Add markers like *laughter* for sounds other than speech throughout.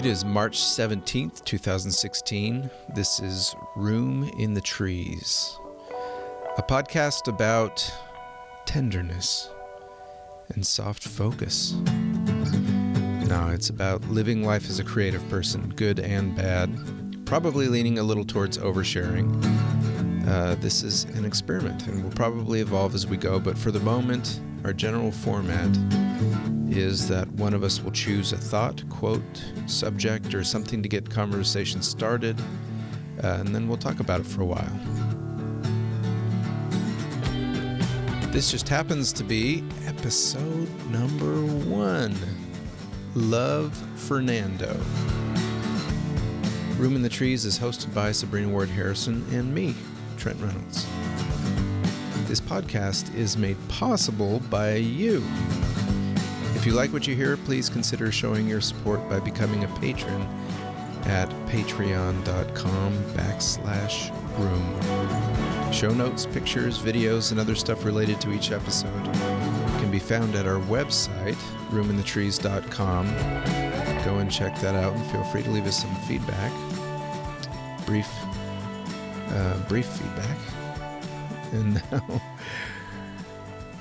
It is March 17th, 2016. This is Room in the Trees, a podcast about tenderness and soft focus. No, it's about living life as a creative person, good and bad, probably leaning a little towards oversharing. Uh, this is an experiment and will probably evolve as we go, but for the moment, our general format is that one of us will choose a thought, quote, subject, or something to get conversation started, uh, and then we'll talk about it for a while. This just happens to be episode number one Love Fernando. Room in the Trees is hosted by Sabrina Ward Harrison and me, Trent Reynolds. This podcast is made possible by you. If you like what you hear, please consider showing your support by becoming a patron at patreon.com backslash room. Show notes, pictures, videos, and other stuff related to each episode can be found at our website, roominthetrees.com. Go and check that out and feel free to leave us some feedback. Brief, uh, brief feedback. And *laughs* now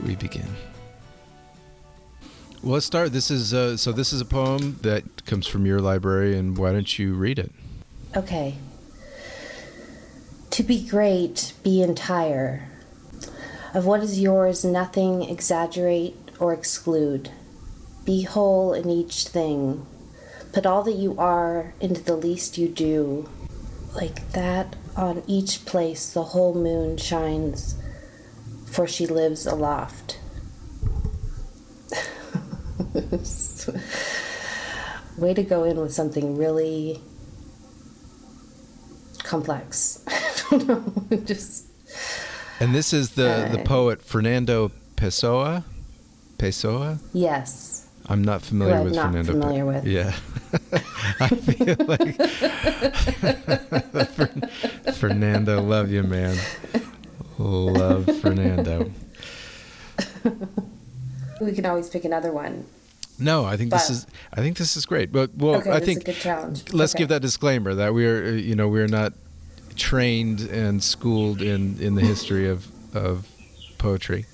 we begin. Well, let's start. This is uh, so. This is a poem that comes from your library, and why don't you read it? Okay. To be great, be entire. Of what is yours, nothing exaggerate or exclude. Be whole in each thing. Put all that you are into the least you do. Like that, on each place the whole moon shines, for she lives aloft. Way to go in with something really complex. *laughs* I don't know. *laughs* Just And this is the the Uh, poet Fernando Pessoa. Pessoa. yes. I'm not familiar with not Fernando. Pe- familiar with. Yeah, *laughs* I feel like Fernando. Love you, man. Love Fernando. We can always pick another one. No, I think this is. I think this is great. But well, okay, I think is a good challenge. let's Okay. give that disclaimer that we are, you know, we're not trained and schooled in in the history of of poetry.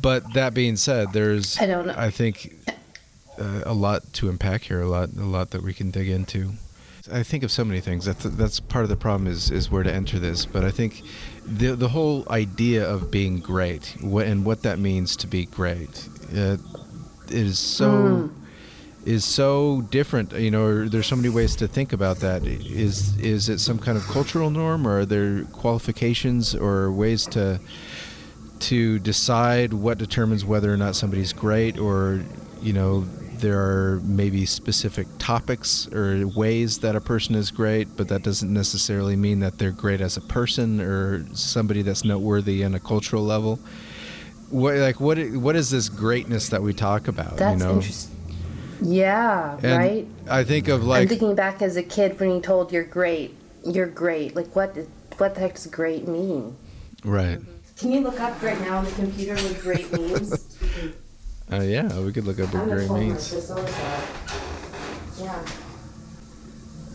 But that being said, there's I don't know. I think uh, a lot to unpack here, a lot a lot that we can dig into. I think of so many things. That's that's part of the problem is is where to enter this. But I think the the whole idea of being great what, and what that means to be great uh, is so Mm. is so different. You know, there's so many ways to think about that. Is is it some kind of cultural norm, or are there qualifications or ways to to decide what determines whether or not somebody's great, or you know, there are maybe specific topics or ways that a person is great, but that doesn't necessarily mean that they're great as a person or somebody that's noteworthy on a cultural level. What like what what is this greatness that we talk about? That's you know, interesting. Yeah, And right? I think of I'm like thinking back as a kid when you told you're great. You're great. Like what what the heck does great mean? right. Can you look up right now on the computer what great means? *laughs* Uh, yeah, we could look up what I'm great means. Yeah.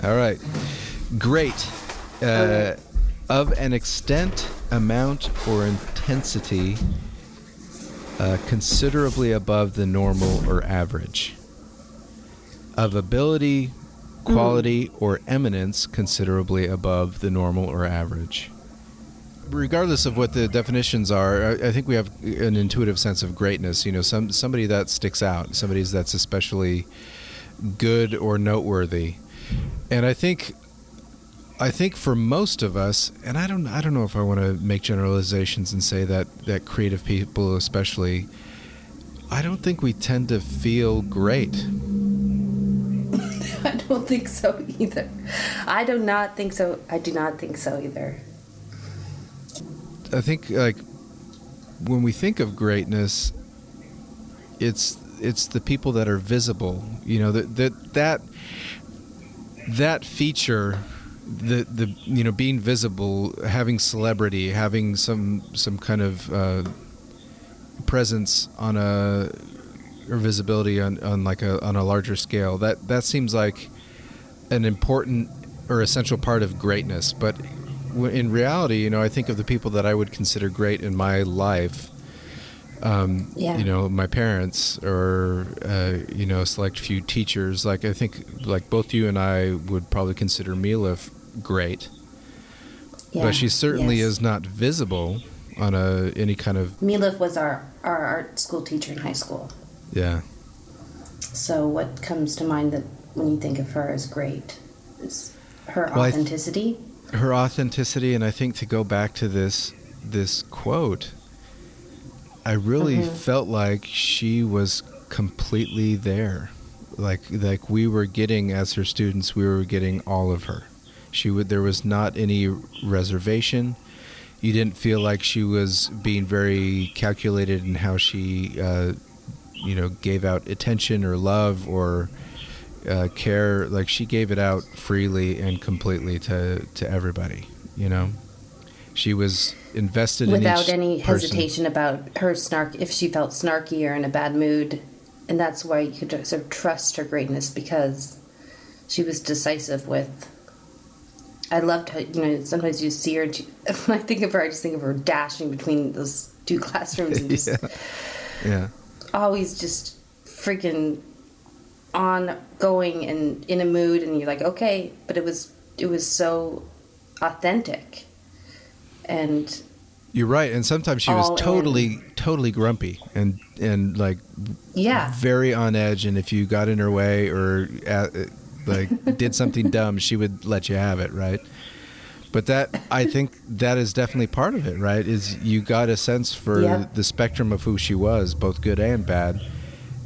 All right. Great. Uh, Okay. Of an extent, amount, or intensity uh, considerably above the normal or average. Of ability, quality, or eminence considerably above the normal or average. Regardless of what the definitions are, I, I think we have an intuitive sense of greatness. You know, some somebody that sticks out, somebody that's especially good or noteworthy. And I think I think for most of us, and I don't I don't know if I want to make generalizations and say that that creative people especially I don't think we tend to feel great. *laughs* I don't think so either. I do not think so. I do not think so either. I think like when we think of greatness it's it's the people that are visible, you know, that that that that feature the the you know being visible having celebrity having some some kind of uh, presence on a or visibility on, on like a on a larger scale that that seems like an important or essential part of greatness. But in reality, you know, I think of the people that I would consider great in my life. Um, Yeah. You know, my parents, or uh, you know, select few teachers. Like I think, like both you and I would probably consider Mila f- great, Yeah. but she certainly yes. is not visible on a any kind of Milif was our, our art school teacher in high school. yeah. So what comes to mind that when you think of her as great is her Well, I th- authenticity. her authenticity and i think to go back to this this quote i really Mhm. felt like she was completely there like like we were getting as her students we were getting all of her she would there was not any reservation. You didn't feel like she was being very calculated in how she uh, you know gave out attention or love or uh, care. Like she gave it out freely and completely to to everybody you know? She was invested in without each any person. hesitation about her snark if she felt snarky or in a bad mood. And that's why you could sort of trust her greatness because she was decisive with i loved how you know sometimes you see her and when *laughs* i think of her i just think of her dashing between those two *laughs* classrooms and just yeah. Yeah. always just freaking on going and in a mood and you're like okay but it was it was so authentic. And you're right. And sometimes she was All totally totally grumpy and and like yeah. very on edge. And if you got in her way or uh, like did something dumb she would let you have it right? But that i think that is definitely part of it right? Is you got a sense for Yeah. the spectrum of who she was both good and bad.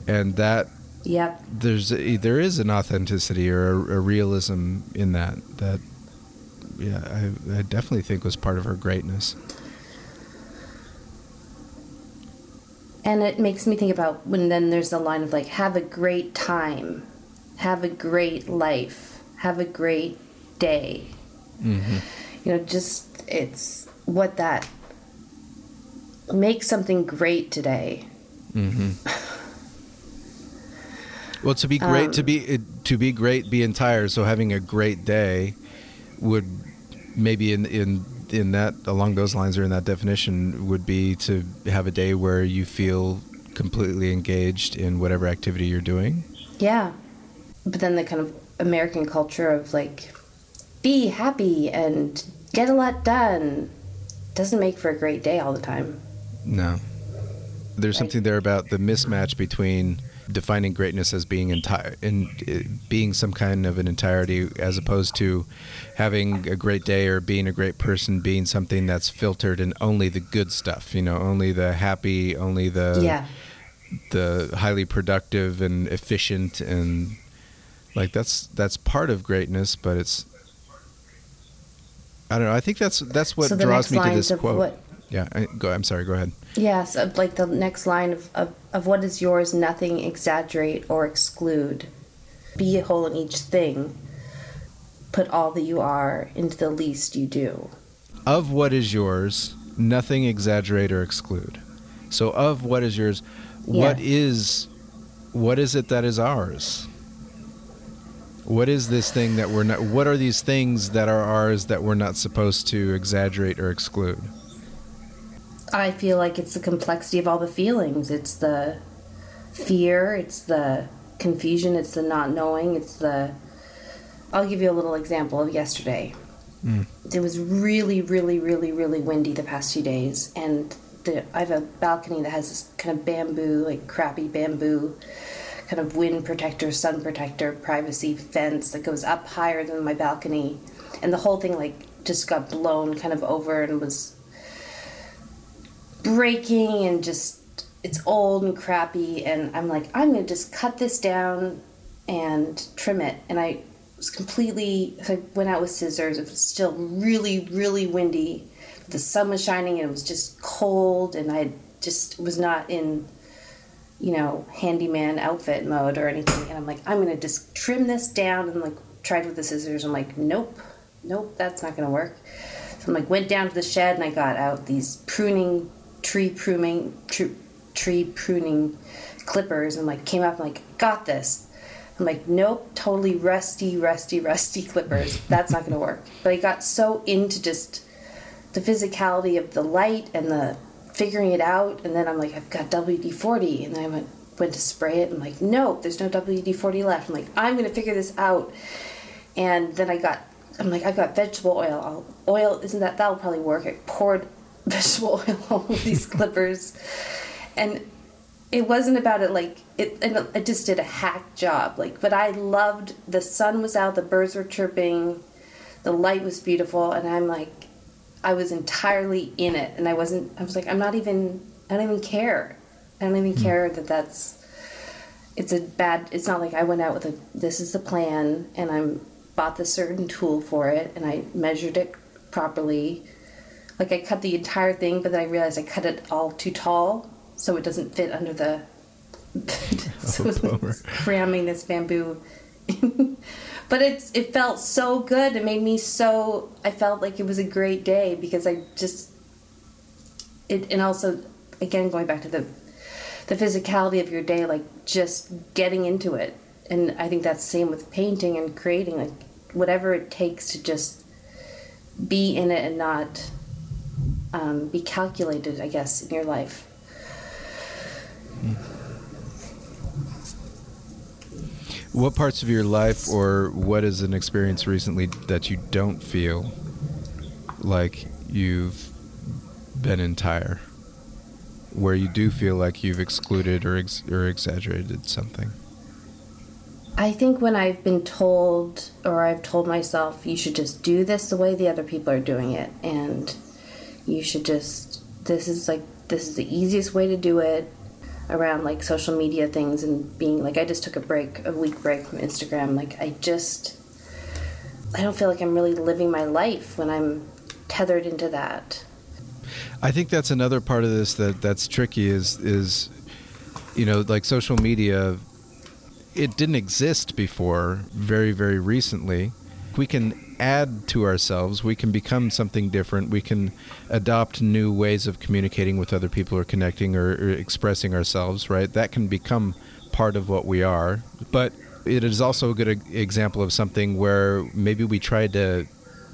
And that yep. there's a, there is an authenticity or a, a realism in that that yeah I, I definitely think was part of her greatness. And it makes me think about when then there's the line of like, have a great time, have a great life, have a great day. mm-hmm. You know, just it's what that make something great today. Mm-hmm. Well, to be great, to Um, be to be great, be entire. So having a great day would maybe in in in that along those lines or in that definition would be to have a day where you feel completely engaged in whatever activity you're doing. Yeah. But then the kind of American culture of like, be happy and get a lot done doesn't make for a great day all the time. No, there's Right. something there about the mismatch between defining greatness as being entire in uh, being some kind of an entirety as opposed to having a great day or being a great person being something that's filtered in only the good stuff you know only the happy only the yeah. the highly productive and efficient and like that's that's part of greatness but it's I don't know I think that's that's what so draws me to this quote what yeah I, go I'm sorry go ahead Yeah, so like the next line of, of, of what is yours, nothing exaggerate or exclude. Be a whole in each thing. Put all that you are into the least you do. of what is yours, nothing exaggerate or exclude. So of what is yours, what Yeah. is what is it that is ours? What is this thing that we're not what are these things that are ours that we're not supposed to exaggerate or exclude? I feel like it's the complexity of all the feelings. It's the fear, it's the confusion, it's the not knowing, it's the. I'll give you a little example of yesterday. Mm. It was really, really, really, really windy the past few days, and the, I have a balcony that has this kind of bamboo, like crappy bamboo, kind of wind protector, sun protector, privacy fence that goes up higher than my balcony, and the whole thing like just got blown kind of over and was breaking and just it's old and crappy. And i'm like i'm gonna just cut this down and trim it. And i was completely i went out with scissors it was still really really windy. The sun was shining and it was just cold and i just was not in you know handyman outfit mode or anything and i'm like i'm gonna just trim this down and like tried with the scissors i'm like nope nope that's not gonna work so I'm like went down to the shed and I got out these pruning tree pruning tr- tree pruning clippers and like came up and like got this. I'm like, nope, totally rusty, rusty, rusty *laughs* clippers. That's not going to work. But I got so into just the physicality of the light and the figuring it out. And then I'm like, I've got WD 40. And then I went, went to spray it. And I'm like, nope, there's no WD 40 left. I'm like, I'm going to figure this out. And then I got, I'm like, I've got vegetable oil. I'll, oil, isn't that, that'll probably work. I poured *laughs* vegetable oil over these clippers. And it wasn't about it like it, it just did a hack job like but i loved the sun was out the birds were chirping the light was beautiful and i'm like i was entirely in it and i wasn't i was like i'm not even i don't even care. I don't even mm. care that that's it's a bad it's not like i went out with a this is the plan and i'm bought the certain tool for it and i measured it properly. Like i cut the entire thing but then i realized i cut it all too tall so it doesn't fit under the *laughs* so oh, cramming this bamboo *laughs* but it's it felt so good. It made me so i felt like it was a great day because i just it and also again going back to the the physicality of your day like just getting into it. And i think that's the same with painting and creating like whatever it takes to just be in it and not um, be calculated i guess in your life what parts of your life or what is an experience recently that you don't feel like you've been entire? Where you do feel like you've excluded or, ex- or exaggerated something? I think when I've been told, or I've told myself, you should just do this the way the other people are doing it, and you should just, this is like, this is the easiest way to do it around like social media things and being like I just took a break, a week break from Instagram. Like I just I don't feel like I'm really living my life when I'm tethered into that. I think that's another part of this that that's tricky is is you know like social media it didn't exist before very very recently. We can add to ourselves. We can become something different. We can adopt new ways of communicating with other people or connecting or, or expressing ourselves, right? That can become part of what we are. But it is also a good example of something where maybe we tried to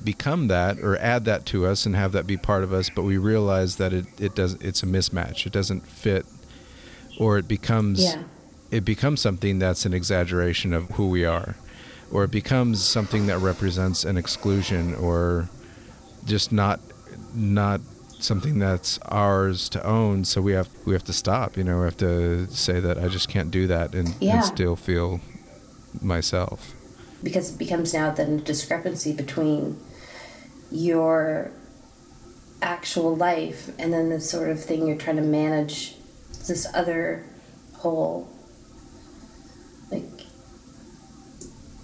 become that or add that to us and have that be part of us, but we realize that it, it does it's a mismatch. It doesn't fit or it becomes yeah. it becomes something that's an exaggeration of who we are or it becomes something that represents an exclusion or just not not something that's ours to own so we have we have to stop you know we have to say that i just can't do that and, yeah. and still feel myself because it becomes now then a discrepancy between your actual life and then the sort of thing you're trying to manage this other whole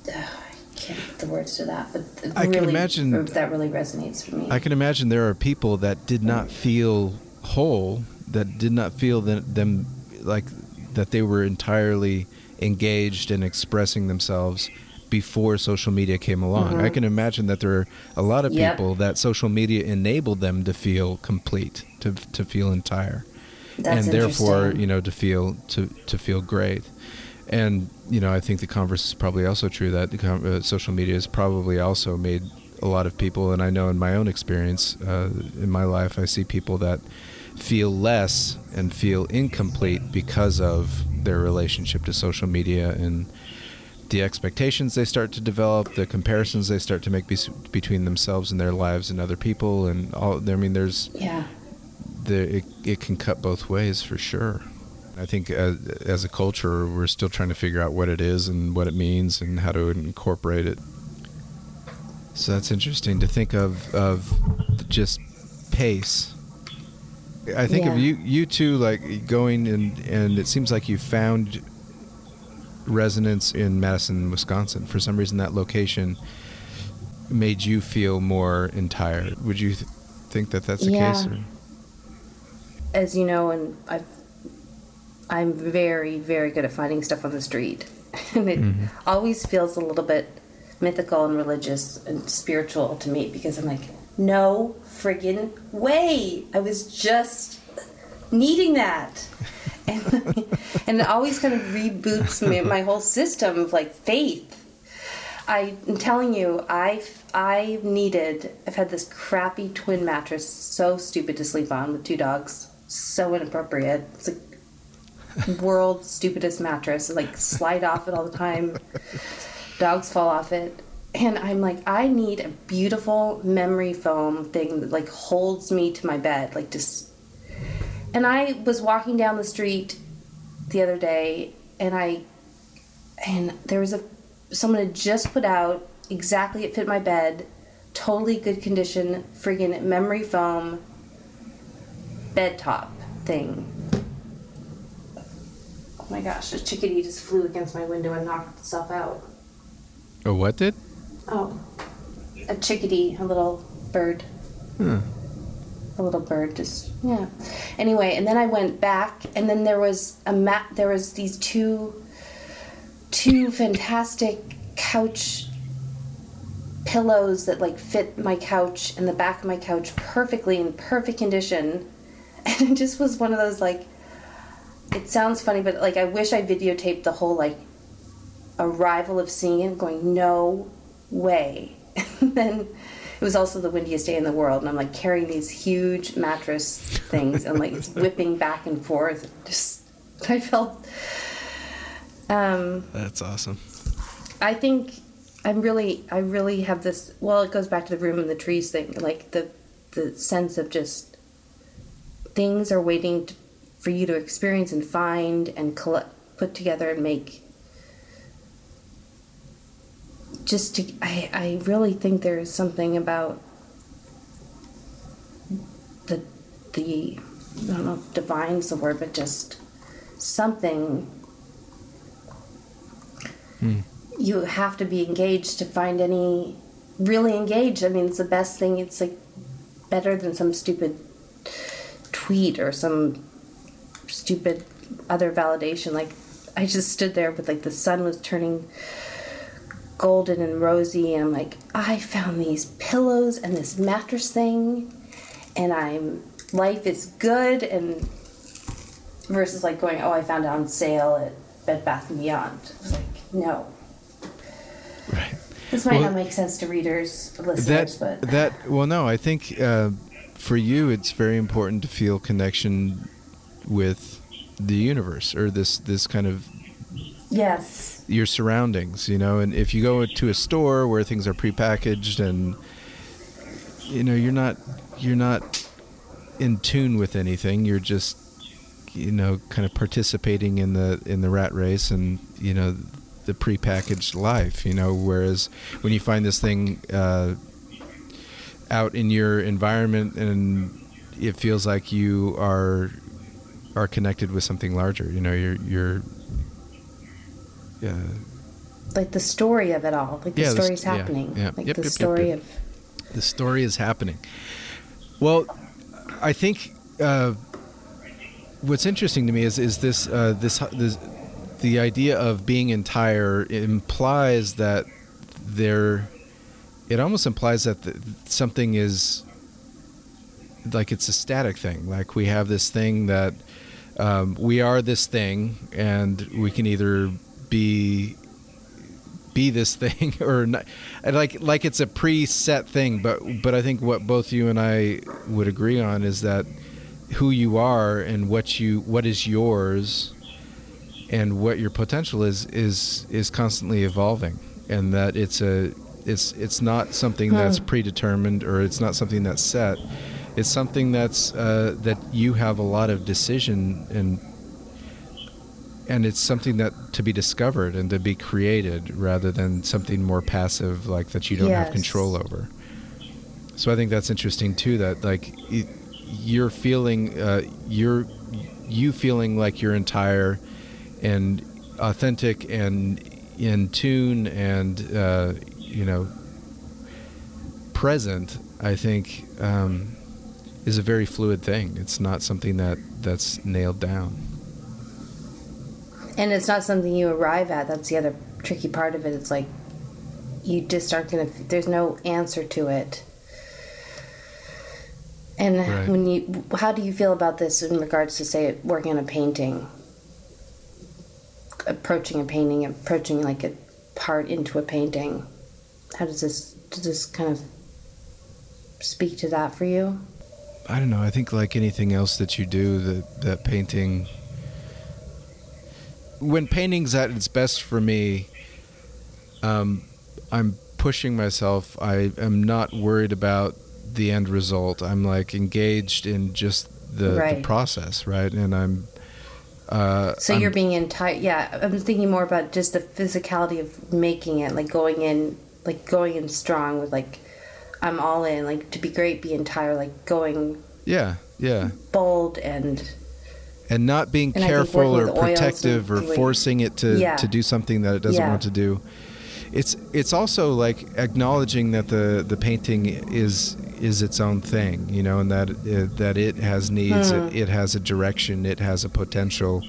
I can't put the words to that, but I really, can imagine that really resonates for me. I can imagine there are people that did not feel whole, that did not feel that them like that they were entirely engaged in expressing themselves before social media came along. Mm-hmm. I can imagine that there are a lot of yep. people that social media enabled them to feel complete, to to feel entire, That's and therefore, you know, to feel to to feel great and you know, I think the converse is probably also true that uh, social media has probably also made a lot of people, and I know in my own experience uh, in my life, I see people that feel less and feel incomplete because of their relationship to social media and the expectations they start to develop, the comparisons they start to make be- between themselves and their lives and other people, and all. I mean, there's yeah, the, it, it can cut both ways for sure. I think as, as, a culture, we're still trying to figure out what it is and what it means and how to incorporate it. So that's interesting to think of of just pace. I think yeah. of you you two like going and and it seems like you found resonance in Madison, Wisconsin. For some reason, that location made you feel more entire. Would you th- think that that's the yeah. case? Or? As you know, and I've I'm very, very good at finding stuff on the street. *laughs* and it mm-hmm. always feels a little bit mythical and religious and spiritual to me because I'm like, no friggin' way. I was just needing that. *laughs* and, *laughs* and it always kind of reboots me, my whole system of like faith. I, am telling you, I I needed. I've had this crappy twin mattress, so stupid to sleep on with two dogs, so inappropriate. It's like world's stupidest mattress. Like slide off it all the time. Dogs fall off it. And I'm like, I need a beautiful memory foam thing that like holds me to my bed, like just and I was walking down the street the other day, and I, and there was a, someone had just put out exactly it fit my bed, totally good condition, friggin' memory foam bed top thing. Oh my gosh, a chickadee just flew against my window and knocked itself out. Oh, what did? Oh, a chickadee, a little bird. Hmm a little bird just yeah anyway and then i went back and then there was a mat there was these two two fantastic couch pillows that like fit my couch and the back of my couch perfectly in perfect condition *laughs* and it just was one of those like it sounds funny but like i wish i videotaped the whole like arrival of seeing it going no way *laughs* and then it was also the windiest day in the world, and I'm like carrying these huge mattress things and like *laughs* whipping back and forth. Just I felt. Um, That's awesome. I think I'm really, I really have this. Well, it goes back to the room and the trees thing, like the the sense of just things are waiting to, for you to experience and find and collect, put together and make just to, I, I really think there is something about the the I don't know if divine's the word, but just something hmm. you have to be engaged to find any really engaged. I mean it's the best thing it's like better than some stupid tweet or some stupid other validation. Like I just stood there with like the sun was turning golden and rosy and I'm like, I found these pillows and this mattress thing and I'm life is good and versus like going, Oh, I found it on sale at Bed Bath and Beyond. It's like, no. Right. This might well, not make sense to readers, listeners, that, but that well no, I think uh, for you it's very important to feel connection with the universe or this this kind of yes your surroundings, you know. And if you go to a store where things are prepackaged and you know you're not you're not in tune with anything, you're just you know kind of participating in the in the rat race and you know the prepackaged life, you know. Whereas when you find this thing uh, out in your environment and it feels like you are are connected with something larger, you know, you're you're like the story of it all. Like the yeah, story's the, happening. Yeah, yeah. Like yep, the yep, story yep, of. The story is happening. Well, I think uh, what's interesting to me is is this uh, this this the idea of being entire implies that there. It almost implies that the, something is like it's a static thing. Like we have this thing that um, we are this thing, and we can either be be this *laughs* thing or not. Like like it's a preset thing but but I think what both you and I would agree on is that who you are and what you what is yours and what your potential is is is constantly evolving. And that it's a it's it's not something hmm. that's predetermined or it's not something that's set it's something that's uh, that you have a lot of decision and and it's something that to be discovered and to be created rather than something more passive like that you don't yes. have control over so i think that's interesting too that like you're feeling uh, you're you feeling like you're entire and authentic and in tune and uh, you know present i think um, is a very fluid thing it's not something that that's nailed down and it's not something you arrive at. That's the other tricky part of it. It's like you just aren't gonna. There's no answer to it. And Right. when you, how do you feel about this in regards to say working on a painting, approaching a painting, approaching like a part into a painting? How does this does this kind of speak to that for you? I don't know. I think like anything else that you do, that that painting. When painting's at its best for me, um, I'm pushing myself. I am not worried about the end result. I'm like engaged in just the, the process, right? And I'm. Uh, So I'm- you're being in tight. Yeah, I'm thinking more about just the physicality of making it, like going in, like going in strong with like, I'm all in. Like to be great, be entire. Like going Yeah, yeah. bold and and not being And careful or protective or doing- forcing it to, Yeah. to do something that it doesn't Yeah. want to do. It's it's also like acknowledging that the, the painting is is its own thing, you know, and that it, that it has needs, Hmm. it, it has a direction, it has a potential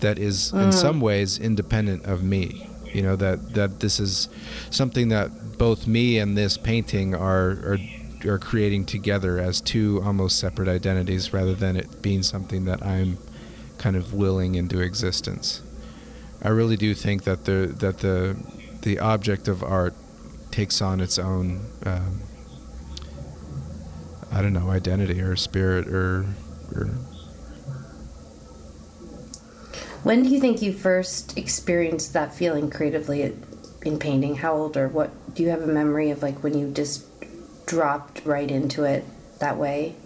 that is Hmm. in some ways independent of me. You know that that this is something that both me and this painting are are are creating together as two almost separate identities rather than it being something that I'm kind of willing into existence. I really do think that the that the the object of art takes on its own um, I don't know identity or spirit or or When do you think you first experienced that feeling creatively in painting? How old or what? Do you have a memory of like when you just dropped right into it that way?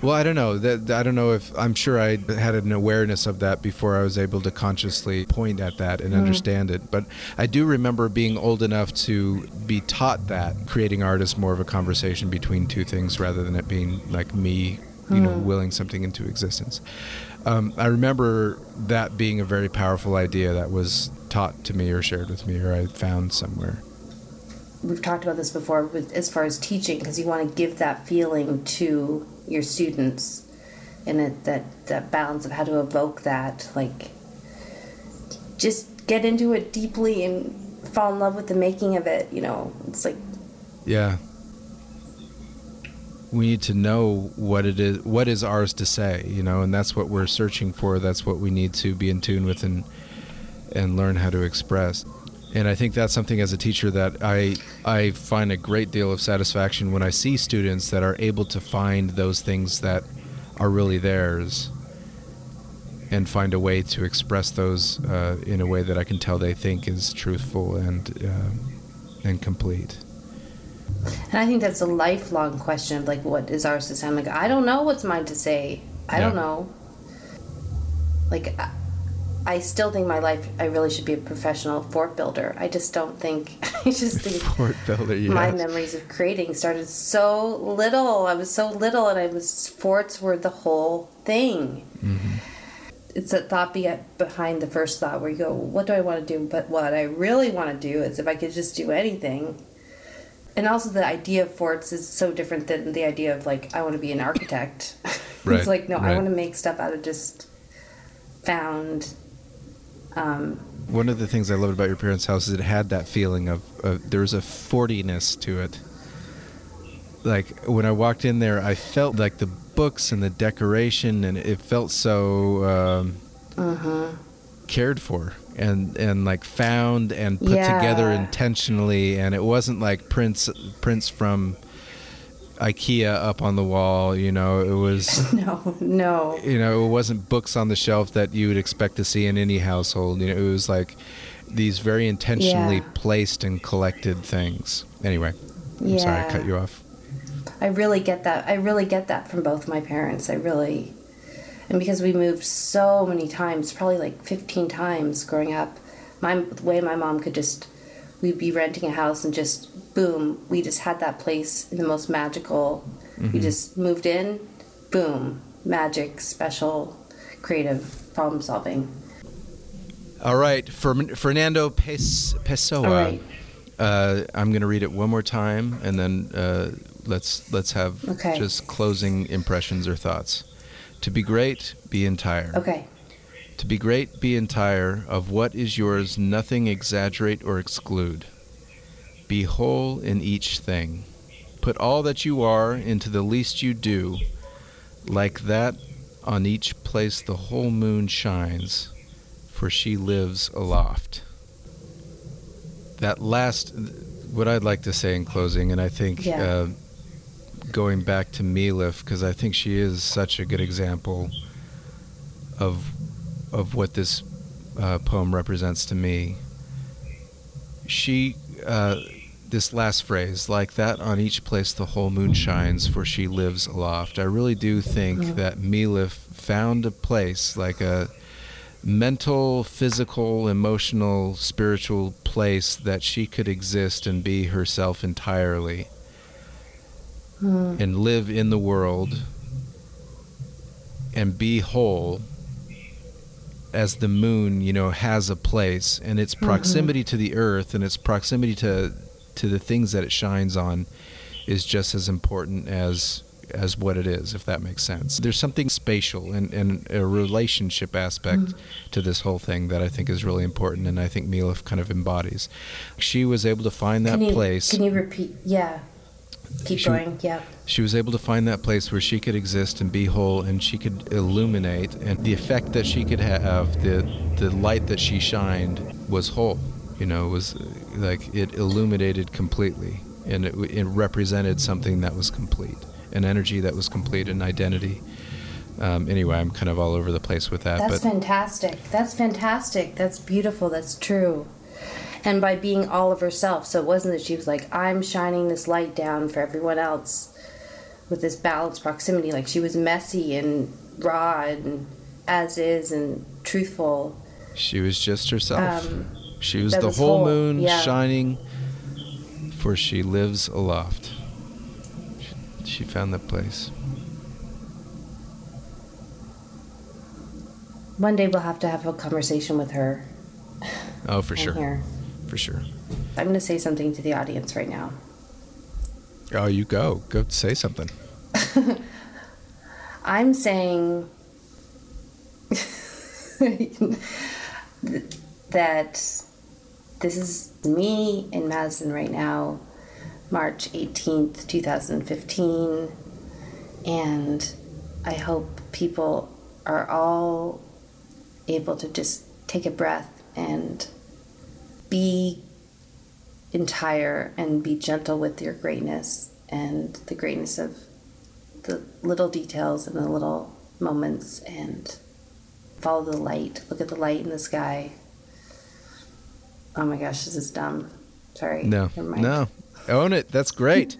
Well, I don't know. That I don't know if I'm sure I had an awareness of that before I was able to consciously point at that and mm. understand it. But I do remember being old enough to be taught that creating art is more of a conversation between two things rather than it being like me, you know, willing something into existence. Um, I remember that being a very powerful idea that was taught to me or shared with me or I found somewhere. We've talked about this before with as far as teaching because you want to give that feeling to your students and it, that that balance of how to evoke that like just get into it deeply and fall in love with the making of it you know it's like Yeah. We need to know what it is what is ours to say, you know, and that's what we're searching for. That's what we need to be in tune with and and learn how to express. And I think that's something as a teacher that I I find a great deal of satisfaction when I see students that are able to find those things that are really theirs and find a way to express those uh, in a way that I can tell they think is truthful and uh, and complete. And i think that's a lifelong question of like what is ours to say i'm like i don't know what's mine to say i don't know like I, I still think my life i really should be a professional fort builder i just don't think *laughs* i just think *laughs* Fort Builder, yes. my memories of creating started so little. I was so little, and I was forts were the whole thing. Mm-hmm. It's that thought be uh, behind the first thought where you go, "What do I want to do?" But what I really want to do is if I could just do anything. And also, the idea of forts is so different than the idea of like I want to be an architect. *laughs* Right, it's like no, I want to make stuff out of just found. Um, One of the things I loved about your parents' house is it had that feeling of, of there was a fortiness to it. Like when I walked in there, I felt like the books and the decoration, and it felt so um, uh-huh. cared for and and like found and put together intentionally. And it wasn't like prints prints from IKEA up on the wall. You know, it was *laughs* No, no. you know, it wasn't books on the shelf that you would expect to see in any household. You know, it was like these very intentionally Yeah. placed and collected things. Anyway, I'm sorry I cut you off. I really get that. I really get that from both my parents. I really, and because we moved so many times, probably like 15 times growing up, my the way my mom could just, we'd be renting a house and just boom, we just had that place in the most magical. We just moved in, boom, magic, special, creative problem solving. All right, Fer- Fernando Pes- Pessoa. Right. Uh, I'm going to read it one more time, and then uh, let's let's have Okay. just closing impressions or thoughts. To be great, be entire. Okay. To be great, be entire. Of what is yours, nothing exaggerate or exclude. Be whole in each thing. Put all that you are into the least you do, like that on each place the whole moon shines, for she lives aloft. That last, what I'd like to say in closing, and I think Yeah. uh, going back to Milif because I think she is such a good example of of what this uh, poem represents to me. She, uh, this last phrase, like that on each place the whole moon shines, for she lives aloft. I really do think that Milif found a place, like a mental, physical, emotional, spiritual place that she could exist and be herself entirely Hmm. and live in the world and be whole as the moon you know has a place and its proximity to the earth and its proximity to to the things that it shines on is just as important as as what it is if that makes sense there's something spatial and, and a relationship aspect Mhm. to this whole thing that i think is really important and i think Milif kind of embodies she was able to find that can you, place Can you repeat? Yeah. Keep She- going. Yeah. she was able to find that place where she could exist and be whole and she could illuminate and the effect that she could have the the light that she shined was whole you know was uh, like it illuminated completely and it, it represented something that was complete an energy that was complete an identity um, anyway i'm kind of all over the place with that That's but fantastic. That's fantastic. That's beautiful. That's true. And by being all of herself. So it wasn't that she was like, I'm shining this light down for everyone else with this balanced proximity. Like she was messy and raw and as is and truthful. she was just herself Um, she was the was whole whole, moon yeah. shining for she lives aloft she, she found that place one day we'll have to have a conversation with her. oh for *laughs* sure Here. For sure I'm going to say something to the audience right now. Oh, you go. Go say something. *laughs* I'm saying that this is me in Madison right now, March 18th, 2015, and I hope people are all able to just take a breath and be entire and be gentle with your greatness and the greatness of the little details and the little moments and follow the light. Look at the light in the sky. Oh my gosh, this is dumb. Sorry. No, no. Own it. That's great.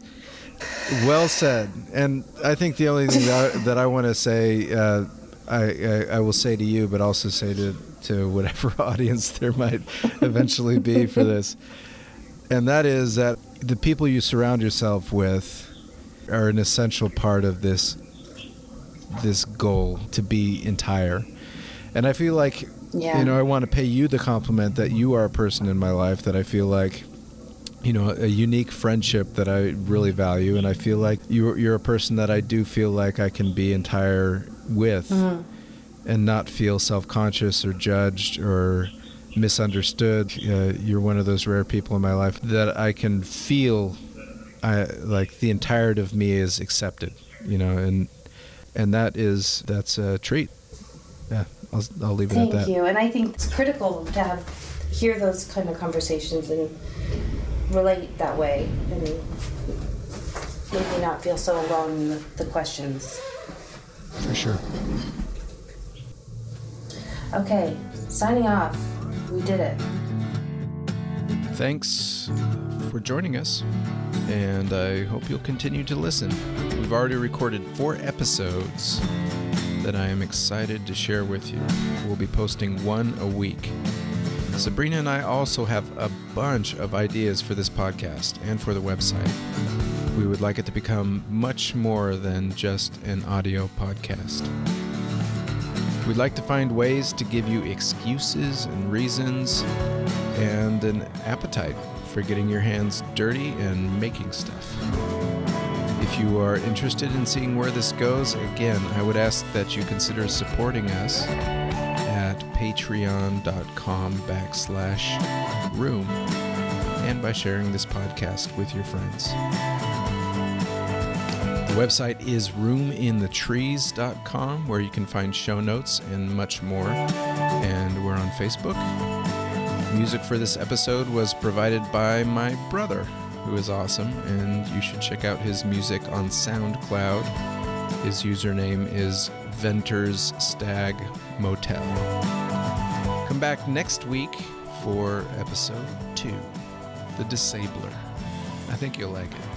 *laughs* well said. And I think the only thing that I, that I want to say, uh, I, I, I will say to you, but also say to, to whatever *laughs* audience there might eventually be for this, and that is that the people you surround yourself with are an essential part of this this goal to be entire. And I feel like Yeah. you know, I want to pay you the compliment that you are a person in my life that I feel like, you know, a unique friendship that I really value, and I feel like you're you're a person that I do feel like I can be entire with, Mhm. And not feel self conscious or judged or misunderstood. Uh, you're one of those rare people in my life that I can feel, I like the entirety of me is accepted, you know, and and that is that's a treat. Yeah, I'll I'll leave it Thank at that. Thank you. And I think it's critical to have hear those kind of conversations and relate that way and maybe not feel so alone in the, the questions. For sure. Okay, signing off. We did it. Thanks for joining us, and I hope you'll continue to listen. We've already recorded four episodes that I am excited to share with you. We'll be posting one a week. Sabrina and I also have a bunch of ideas for this podcast and for the website. We would like it to become much more than just an audio podcast. We'd like to find ways to give you excuses and reasons and an appetite for getting your hands dirty and making stuff. If you are interested in seeing where this goes, again, I would ask that you consider supporting us at patreon.com backslash room and by sharing this podcast with your friends. The website is roominthetrees.com where you can find show notes and much more. And we're on Facebook. Music for this episode was provided by my brother, who is awesome, and you should check out his music on SoundCloud. His username is Venter's Stag Motel. Come back next week for episode two The Disabler. I think you'll like it.